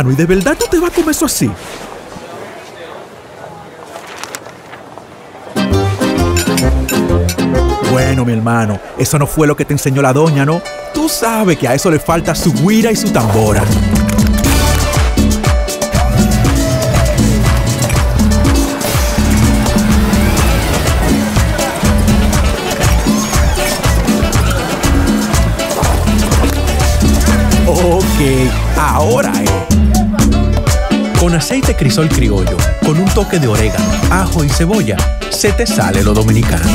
¿y de verdad tú te vas a comer eso así? Bueno, mi hermano, eso no fue lo que te enseñó la doña, ¿no? Tú sabes que a eso le falta su guira y su tambora. Ok, ahora eh. Con aceite crisol criollo, con un toque de orégano, ajo y cebolla, se te sale lo dominicano.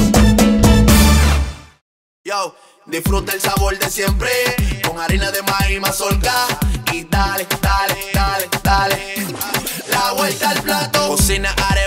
Yo, disfruta el sabor de siempre con harina de maíz mazorca y dale, dale, dale, dale. La vuelta al plato. Cocina arepa,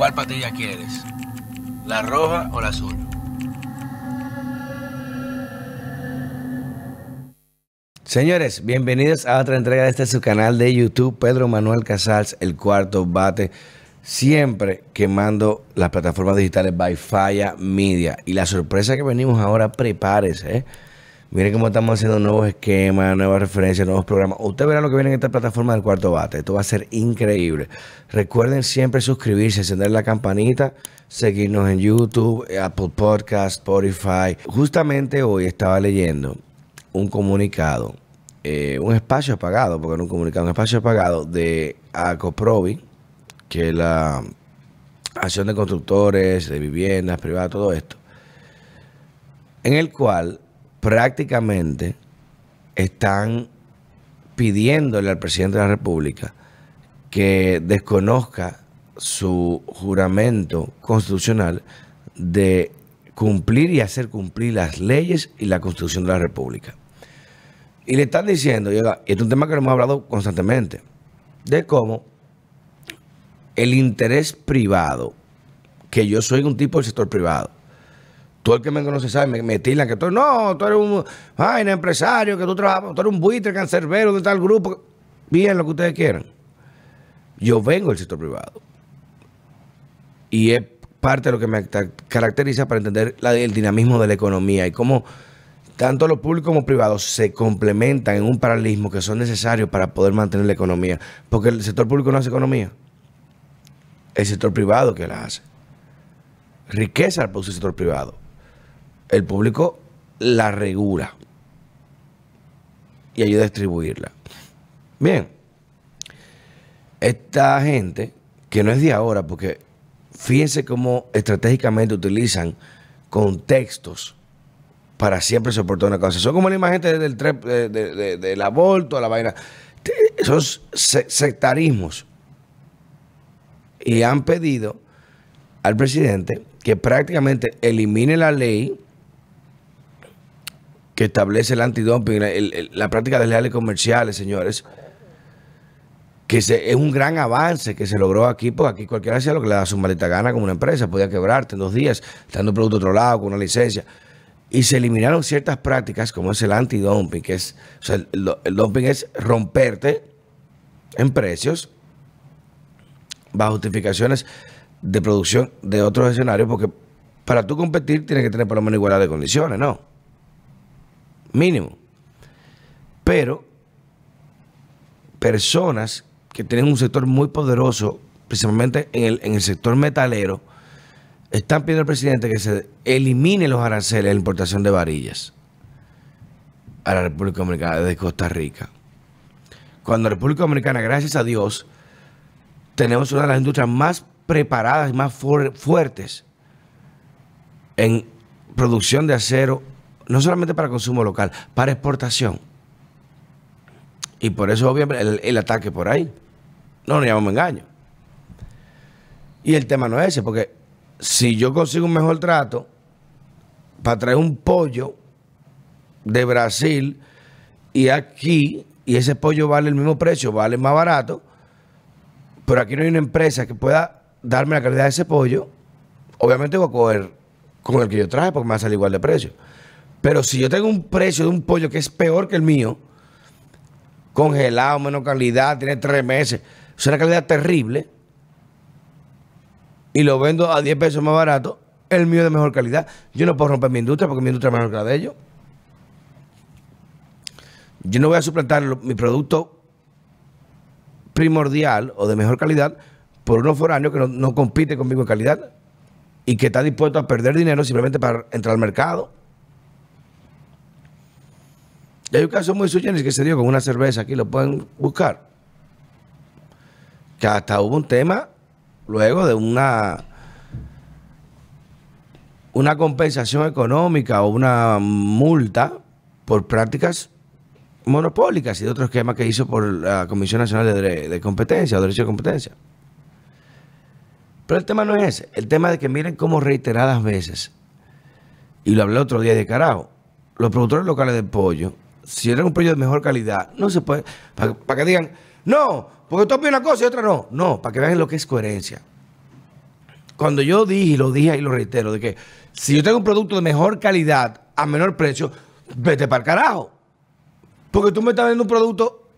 ¿Cuál patilla quieres? ¿La roja o la azul? Señores, bienvenidos a otra entrega de este su canal de YouTube, Pedro Manuel Casals, el cuarto bate, siempre quemando las plataformas digitales by Falla Media. Y la sorpresa que venimos ahora, prepárese, ¿eh? Miren cómo estamos haciendo nuevos esquemas, nuevas referencias, nuevos programas. Usted verá lo que viene en esta plataforma del cuarto bate. Esto va a ser increíble. Recuerden siempre suscribirse, encender la campanita, seguirnos en YouTube, Apple Podcast, Spotify. Justamente hoy estaba leyendo un comunicado, eh, un espacio apagado, porque no un comunicado, un espacio apagado de ACOPROVI, que es la acción de constructores, de viviendas privadas, todo esto, en el cual prácticamente están pidiéndole al presidente de la República que desconozca su juramento constitucional de cumplir y hacer cumplir las leyes y la constitución de la República. Y le están diciendo, y esto es un tema que hemos hablado constantemente, de cómo el interés privado, que yo soy un tipo del sector privado, todo el que me conoce sabe, me, me tilan que tú, no, tú eres un vaina empresario, que tú trabajas, tú eres un buitre cancerbero de tal grupo. Bien, lo que ustedes quieran. Yo vengo del sector privado. Y es parte de lo que me ca- caracteriza para entender el dinamismo de la economía y cómo tanto lo público como privados se complementan en un paralelismo que son necesarios para poder mantener la economía. Porque el sector público no hace economía. El sector privado que la hace. Riqueza la produce el sector privado. El público la regula y ayuda a distribuirla. Bien, esta gente, que no es de ahora, porque fíjense cómo estratégicamente utilizan contextos para siempre soportar una cosa. Son como la imagen del, de- de- de- del aborto, la vaina. Son se- sectarismos. Y han pedido al presidente que prácticamente elimine la ley que establece el antidumping, el- la práctica de leales comerciales, señores, que es un gran avance que se logró aquí, porque aquí cualquiera hacía lo que le da su maldita gana como una empresa, podía quebrarte en dos días, dando producto a otro lado con una licencia. Y se eliminaron ciertas prácticas como es el antidumping, que es, el, el dumping es romperte en precios bajo justificaciones de producción de otros escenarios, porque para tú competir tienes que tener por lo menos igualdad de condiciones, ¿no? Mínimo. Pero personas que tienen un sector muy poderoso, principalmente en el, en el sector metalero, están pidiendo al presidente que se elimine los aranceles a la importación de varillas a la República Dominicana desde Costa Rica. Cuando la República Dominicana, gracias a Dios, tenemos una de las industrias más preparadas y más fuer- fuertes en producción de acero, no solamente para consumo local, para exportación. Y por eso, obviamente, el, ataque por ahí. No nos llamamos engaño. Y el tema no es ese, porque si yo consigo un mejor trato, para traer un pollo de Brasil y aquí, y ese pollo vale el mismo precio, vale más barato, pero aquí no hay una empresa que pueda darme la calidad de ese pollo, obviamente voy a coger con el que yo traje porque me va a salir igual de precio. Pero si yo tengo un precio de un pollo que es peor que el mío, congelado, menos calidad, tiene tres meses, es una calidad terrible, y lo vendo a 10 pesos más barato, el mío de mejor calidad. Yo no puedo romper mi industria porque mi industria es mejor que la de ellos. Yo no voy a suplantar mi producto primordial o de mejor calidad por uno foráneo que no, no compite conmigo en calidad y que está dispuesto a perder dinero simplemente para entrar al mercado. Y hay un caso muy generis que se dio con una cerveza, aquí lo pueden buscar. Que hasta hubo un tema luego de una una compensación económica o una multa por prácticas monopólicas y de otro esquema que hizo por la Comisión Nacional de, de Competencia o Derecho de Competencia. Pero el tema no es ese. El tema de que miren cómo reiteradas veces, y lo hablé otro día de carajo, los productores locales de pollo, si eran un pollo de mejor calidad, no se puede. Para que digan, no, porque tú opinas una cosa y otra no. No, para que vean lo que es coherencia. Cuando yo dije, lo dije y lo reitero, de que si yo tengo un producto de mejor calidad a menor precio, vete para el carajo. Porque tú me estás vendiendo un producto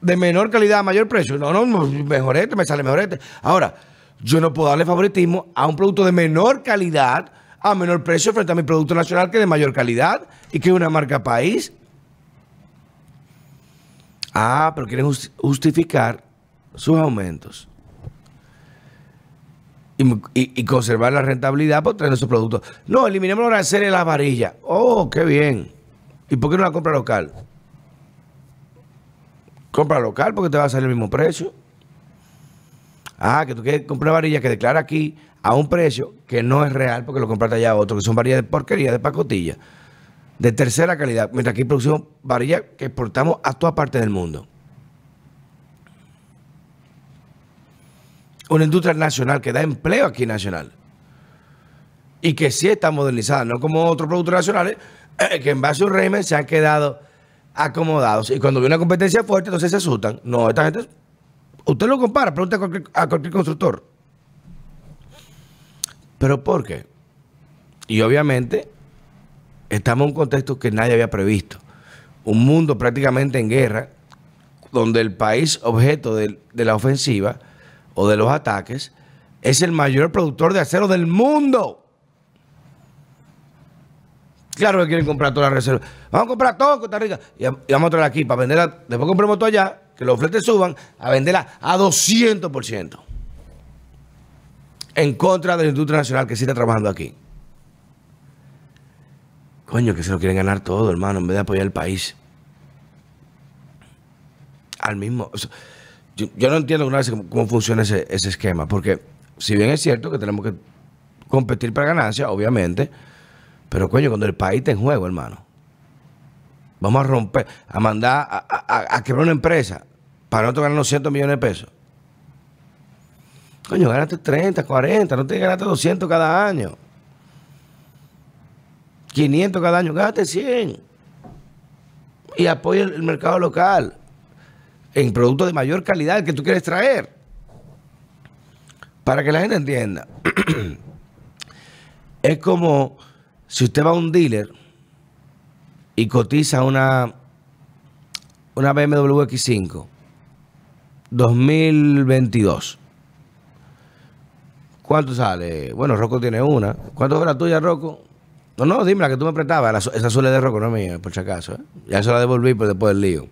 de menor calidad a mayor precio. No, no, no, mejorete, me sale mejorete. Ahora, yo no puedo darle favoritismo a un producto de menor calidad a menor precio frente a mi producto nacional que es de mayor calidad y que es una marca país. Ah, pero quieren jus- justificar sus aumentos. Y, conservar la rentabilidad por traer esos productos. No, eliminemos los aranceles de las varillas. Oh, qué bien. ¿Y por qué no la compra local? Compra local porque te va a salir el mismo precio. Ah, que tú quieres comprar varilla que declara aquí a un precio que no es real porque lo compraste allá a otro, que son varillas de porquería, de pacotilla, de tercera calidad. Mientras aquí producimos varillas que exportamos a toda parte del mundo. Una industria nacional que da empleo aquí nacional. Y que sí está modernizada, no como otros productos nacionales eh, que en base a un régimen se han quedado acomodados. Y cuando viene una competencia fuerte, entonces se asustan. No, esta gente Usted lo compara, pregunta a cualquier, a cualquier constructor. ¿Pero por qué? Y obviamente estamos en un contexto que nadie había previsto. Un mundo prácticamente en guerra, donde el país objeto de, la ofensiva o de los ataques es el mayor productor de acero del mundo. Claro que quieren comprar todas las reservas. Vamos a comprar todo en Costa Rica y, vamos a traerla aquí para venderla. Después compremos todo allá, que los fletes suban, a venderla a 200%. En contra de la industria nacional que sí está trabajando aquí. Coño, que se lo quieren ganar todo, hermano, en vez de apoyar el país. Al mismo. yo, no entiendo cómo, funciona ese, esquema, porque si bien es cierto que tenemos que competir para ganancia, obviamente, pero coño, cuando el país está en juego, hermano, vamos a romper, a mandar a, a- quebrar una empresa para nosotros ganarnos 100 millones de pesos. Coño, gánate 30, 40, no te ganaste 200 cada año. 500 cada año, gánate 100. Y apoya el, mercado local en productos de mayor calidad que tú quieres traer. Para que la gente entienda. es como si usted va a un dealer y cotiza una, una BMW X5 2022. ¿Cuánto sale? Bueno, Rocco tiene una. ¿Cuánto fue la tuya, Rocco? No, no, dime la que tú me prestabas. Esa es de Rocco, no mía, por si acaso. ¿eh? Ya se la devolví pues, después del lío.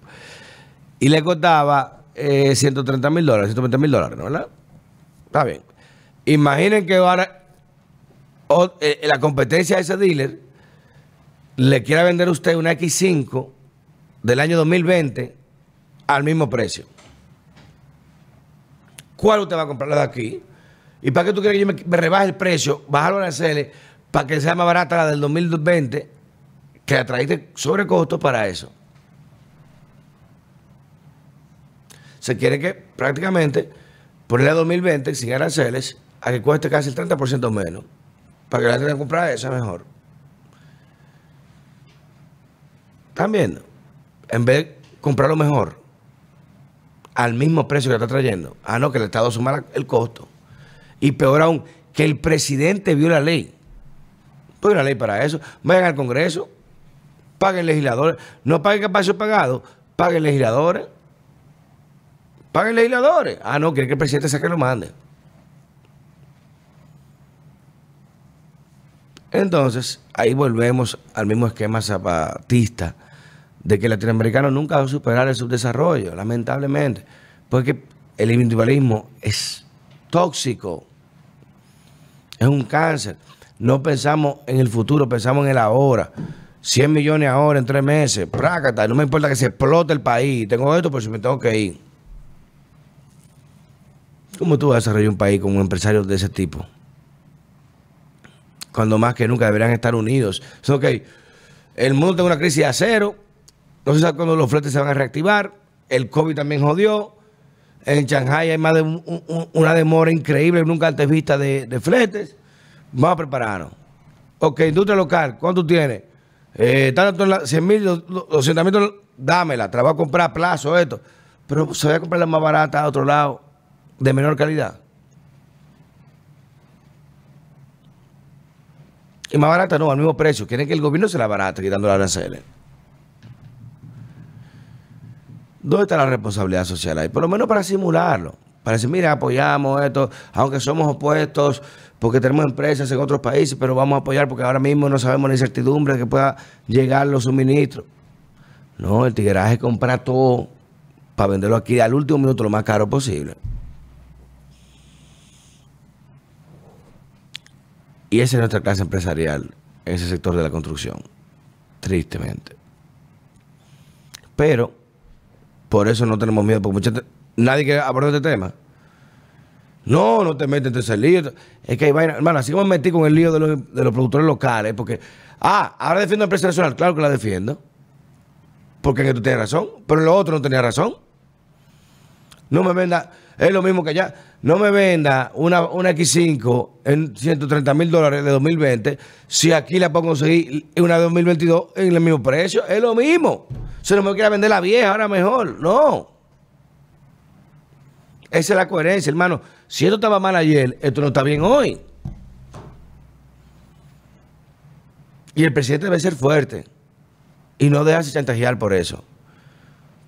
Y le costaba eh, 130 mil dólares, 120 mil dólares, ¿no? ¿verdad? Está bien. Imaginen que ahora eh, la competencia de ese dealer le quiera vender a usted una X5 del año 2020 al mismo precio. ¿Cuál usted va a comprar la de aquí? ¿Y para qué tú quieres que yo me, me rebaje el precio, bajarlo a la para que sea más barata la del 2020, que la trajiste sobre costo para eso? Se quiere que prácticamente ponerle a 2020 sin aranceles a que cueste casi el 30% menos. Para que la gente comprar esa mejor. ¿Están viendo? En vez de comprarlo mejor, al mismo precio que está trayendo. Ah, no, que el Estado suma el costo. Y peor aún, que el presidente vio la ley. Pues la ley para eso. Vayan al Congreso, paguen legisladores. No paguen espacio pagado, paguen legisladores. Paguen legisladores. Ah, no, quiere que el presidente sea que lo mande. Entonces, ahí volvemos al mismo esquema zapatista de que el latinoamericano nunca va a superar el subdesarrollo, lamentablemente. Porque el individualismo es tóxico, es un cáncer. No pensamos en el futuro, pensamos en el ahora. 100 millones ahora en tres meses, prácata, no me importa que se explote el país, tengo esto, por si me tengo que ir. ¿Cómo tú vas a desarrollar un país con un empresario de ese tipo? Cuando más que nunca deberían estar unidos. Es ok, el mundo tiene una crisis de acero, no se sabe cuándo los fletes se van a reactivar, el COVID también jodió, en Shanghai hay más de una demora increíble, nunca antes vista de, de fletes. Vamos a prepararnos. Ok, industria local, ¿cuánto tienes? Eh, tanto 100 mil, 200 mil, dámela, te la voy a comprar a plazo, esto. Pero se va a comprar la más barata a otro lado, de menor calidad. Y más barata no, al mismo precio. Quieren que el gobierno se la barata quitando la aranceles. ¿Dónde está la responsabilidad social ahí? Por lo menos para simularlo. Para decir, mira, apoyamos esto, aunque somos opuestos, porque tenemos empresas en otros países, pero vamos a apoyar porque ahora mismo no sabemos la incertidumbre de que pueda llegar los suministros. No, el tigueraje compra todo para venderlo aquí al último minuto lo más caro posible. Y esa es nuestra clase empresarial, ese sector de la construcción, tristemente. Pero, por eso no tenemos miedo, porque mucha, nadie quiere abordar este tema. No, no te metes en ese lío. Es que hay vaina. Hermano, así como me metí con el lío de los, de los productores locales, porque, ah, ahora defiendo la empresa nacional. Claro que la defiendo. Porque que tú tienes razón. Pero lo otro no tenía razón. No me venda, es lo mismo que allá. No me venda una, una X5 en 130 mil dólares de 2020 si aquí la puedo conseguir una de 2022 en el mismo precio. Es lo mismo. Si no me quiere vender la vieja, ahora mejor. No. Esa es la coherencia, hermano. Si esto estaba mal ayer, esto no está bien hoy. Y el presidente debe ser fuerte y no dejarse chantajear por eso.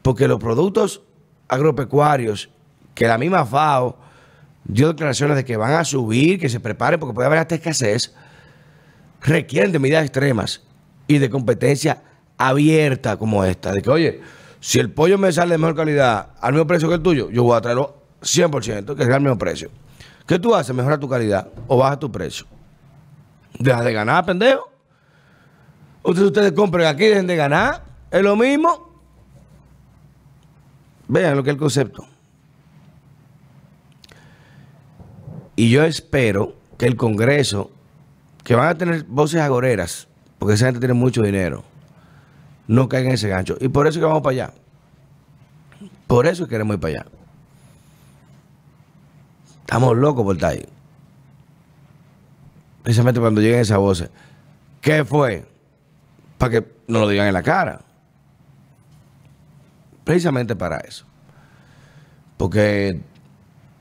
Porque los productos agropecuarios, que la misma FAO dio declaraciones de que van a subir, que se prepare porque puede haber hasta escasez, requieren de medidas extremas y de competencia abierta como esta. De que, oye, si el pollo me sale de mejor calidad al mismo precio que el tuyo, yo voy a traerlo 100%, que es el mismo precio. ¿Qué tú haces? Mejora tu calidad o baja tu precio. Deja de ganar, pendejo. Ustedes, ustedes compren aquí, dejen de ganar. Es lo mismo. Vean lo que es el concepto. Y yo espero que el Congreso, que van a tener voces agoreras, porque esa gente tiene mucho dinero, no caigan en ese gancho. Y por eso que vamos para allá. Por eso queremos ir para allá. Estamos locos por estar ahí. Precisamente cuando lleguen esas voces. ¿Qué fue? Para que no lo digan en la cara. Precisamente para eso. Porque,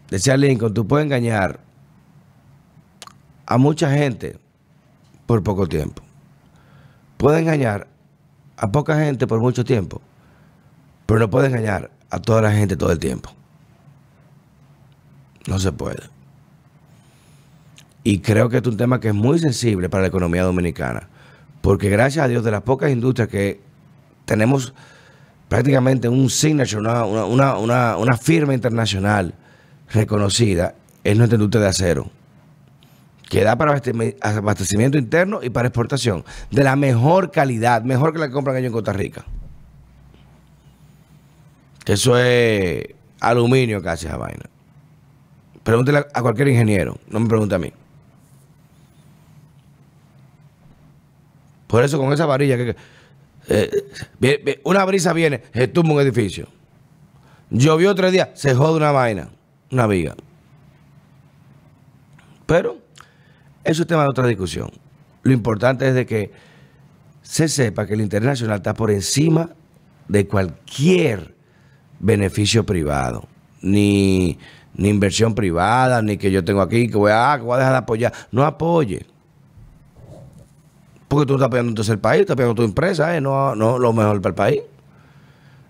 decía Lincoln, tú puedes engañar a mucha gente por poco tiempo. Puedes engañar a poca gente por mucho tiempo. Pero no puedes engañar a toda la gente todo el tiempo. No se puede. Y creo que es un tema que es muy sensible para la economía dominicana. Porque gracias a Dios, de las pocas industrias que tenemos prácticamente un signature, una, firma internacional reconocida, es nuestra industria de acero. Que da para abastecimiento interno y para exportación. De la mejor calidad, mejor que la que compran ellos en Costa Rica. Eso es aluminio casi esa vaina. Pregúntele a cualquier ingeniero, no me pregunte a mí. Por eso con esa varilla que... Eh, una brisa viene, se tumba un edificio. Llovió tres días, se jode una vaina, una viga. Pero eso es tema de otra discusión. Lo importante es de que se sepa que el interés nacional está por encima de cualquier beneficio privado, ni, ni inversión privada, ni que yo tengo aquí, que voy a, que voy a dejar de apoyar. No apoye. Porque tú no estás apoyando entonces el país, estás apoyando tu empresa, ¿eh? no, no lo mejor para el país.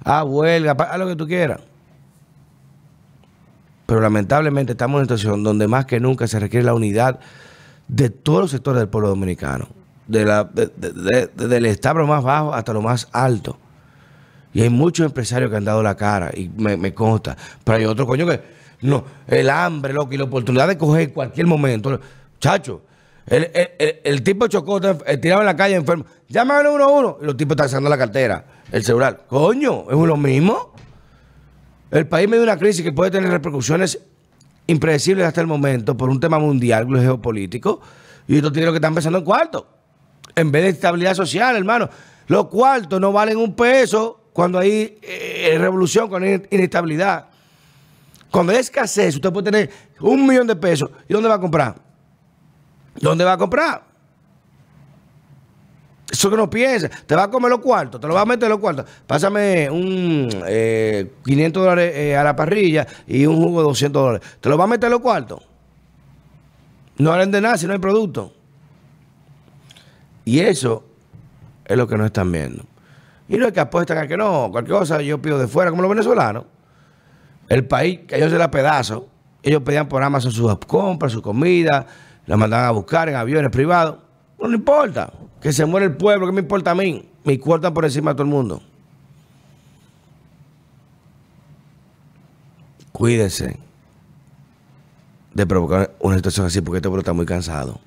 Ah, huelga, haz lo que tú quieras. Pero lamentablemente estamos en una situación donde más que nunca se requiere la unidad de todos los sectores del pueblo dominicano. De la, de, de, desde el establo más bajo hasta lo más alto. Y hay muchos empresarios que han dado la cara y me, me consta. Pero hay otros coño que, no, el hambre, loco, y la oportunidad de coger cualquier momento. Chacho, el, el, el, el tipo chocó, eh, tirado en la calle enfermo. Llámame al 111 y los tipos están sacando la cartera, el celular. Coño, es lo mismo. El país me dio una crisis que puede tener repercusiones impredecibles hasta el momento por un tema mundial, geopolítico, y estos tienen que están pensando en cuarto. En vez de estabilidad social, hermano. Los cuartos no valen un peso cuando hay eh, revolución, cuando hay inestabilidad. Cuando hay escasez, usted puede tener un millón de pesos. ¿Y dónde va a comprar? ¿Dónde va a comprar? Eso que no piensa. Te va a comer los cuartos, te lo va a meter los cuartos. Pásame un eh, 500 dólares eh, a la parrilla y un jugo de 200 dólares. ¿Te lo va a meter los cuartos? No hablen de nada si no hay producto. Y eso es lo que no están viendo. Y no es que apuestan a que no, cualquier cosa yo pido de fuera, como los venezolanos. El país, que ellos se la pedazo, ellos pedían por Amazon sus compras, su comida, la mandaban a buscar en aviones privados. No le importa. Que se muere el pueblo, ¿qué me importa a mí? Me cortan por encima de todo el mundo. Cuídense de provocar una situación así porque este pueblo está muy cansado.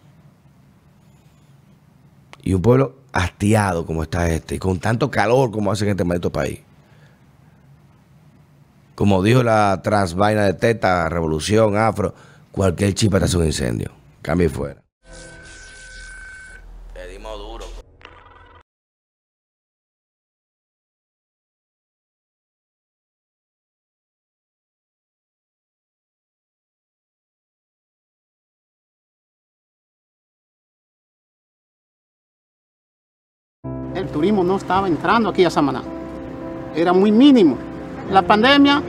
Y un pueblo hastiado como está este, y con tanto calor como hacen este maldito país. Como dijo la transvaina de Teta, Revolución, Afro, cualquier chipa te hace un incendio. Cambie fuera. el turismo no estaba entrando aquí a Samaná. Era muy mínimo. La pandemia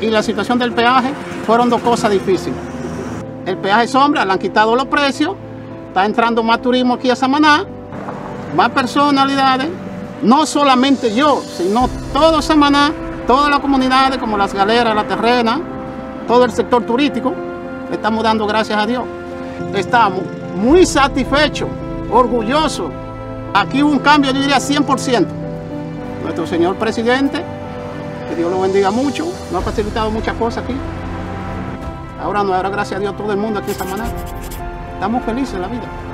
y la situación del peaje fueron dos cosas difíciles. El peaje sombra, le han quitado los precios, está entrando más turismo aquí a Samaná, más personalidades, no solamente yo, sino todo Samaná, todas las comunidades como las galeras, la terrena, todo el sector turístico, le estamos dando gracias a Dios. Estamos muy satisfechos, orgullosos Aquí hubo un cambio, yo diría 100%. Nuestro señor presidente, que Dios lo bendiga mucho, nos ha facilitado muchas cosas aquí. Ahora no, ahora gracias a Dios todo el mundo aquí en Samaná. Estamos felices en la vida.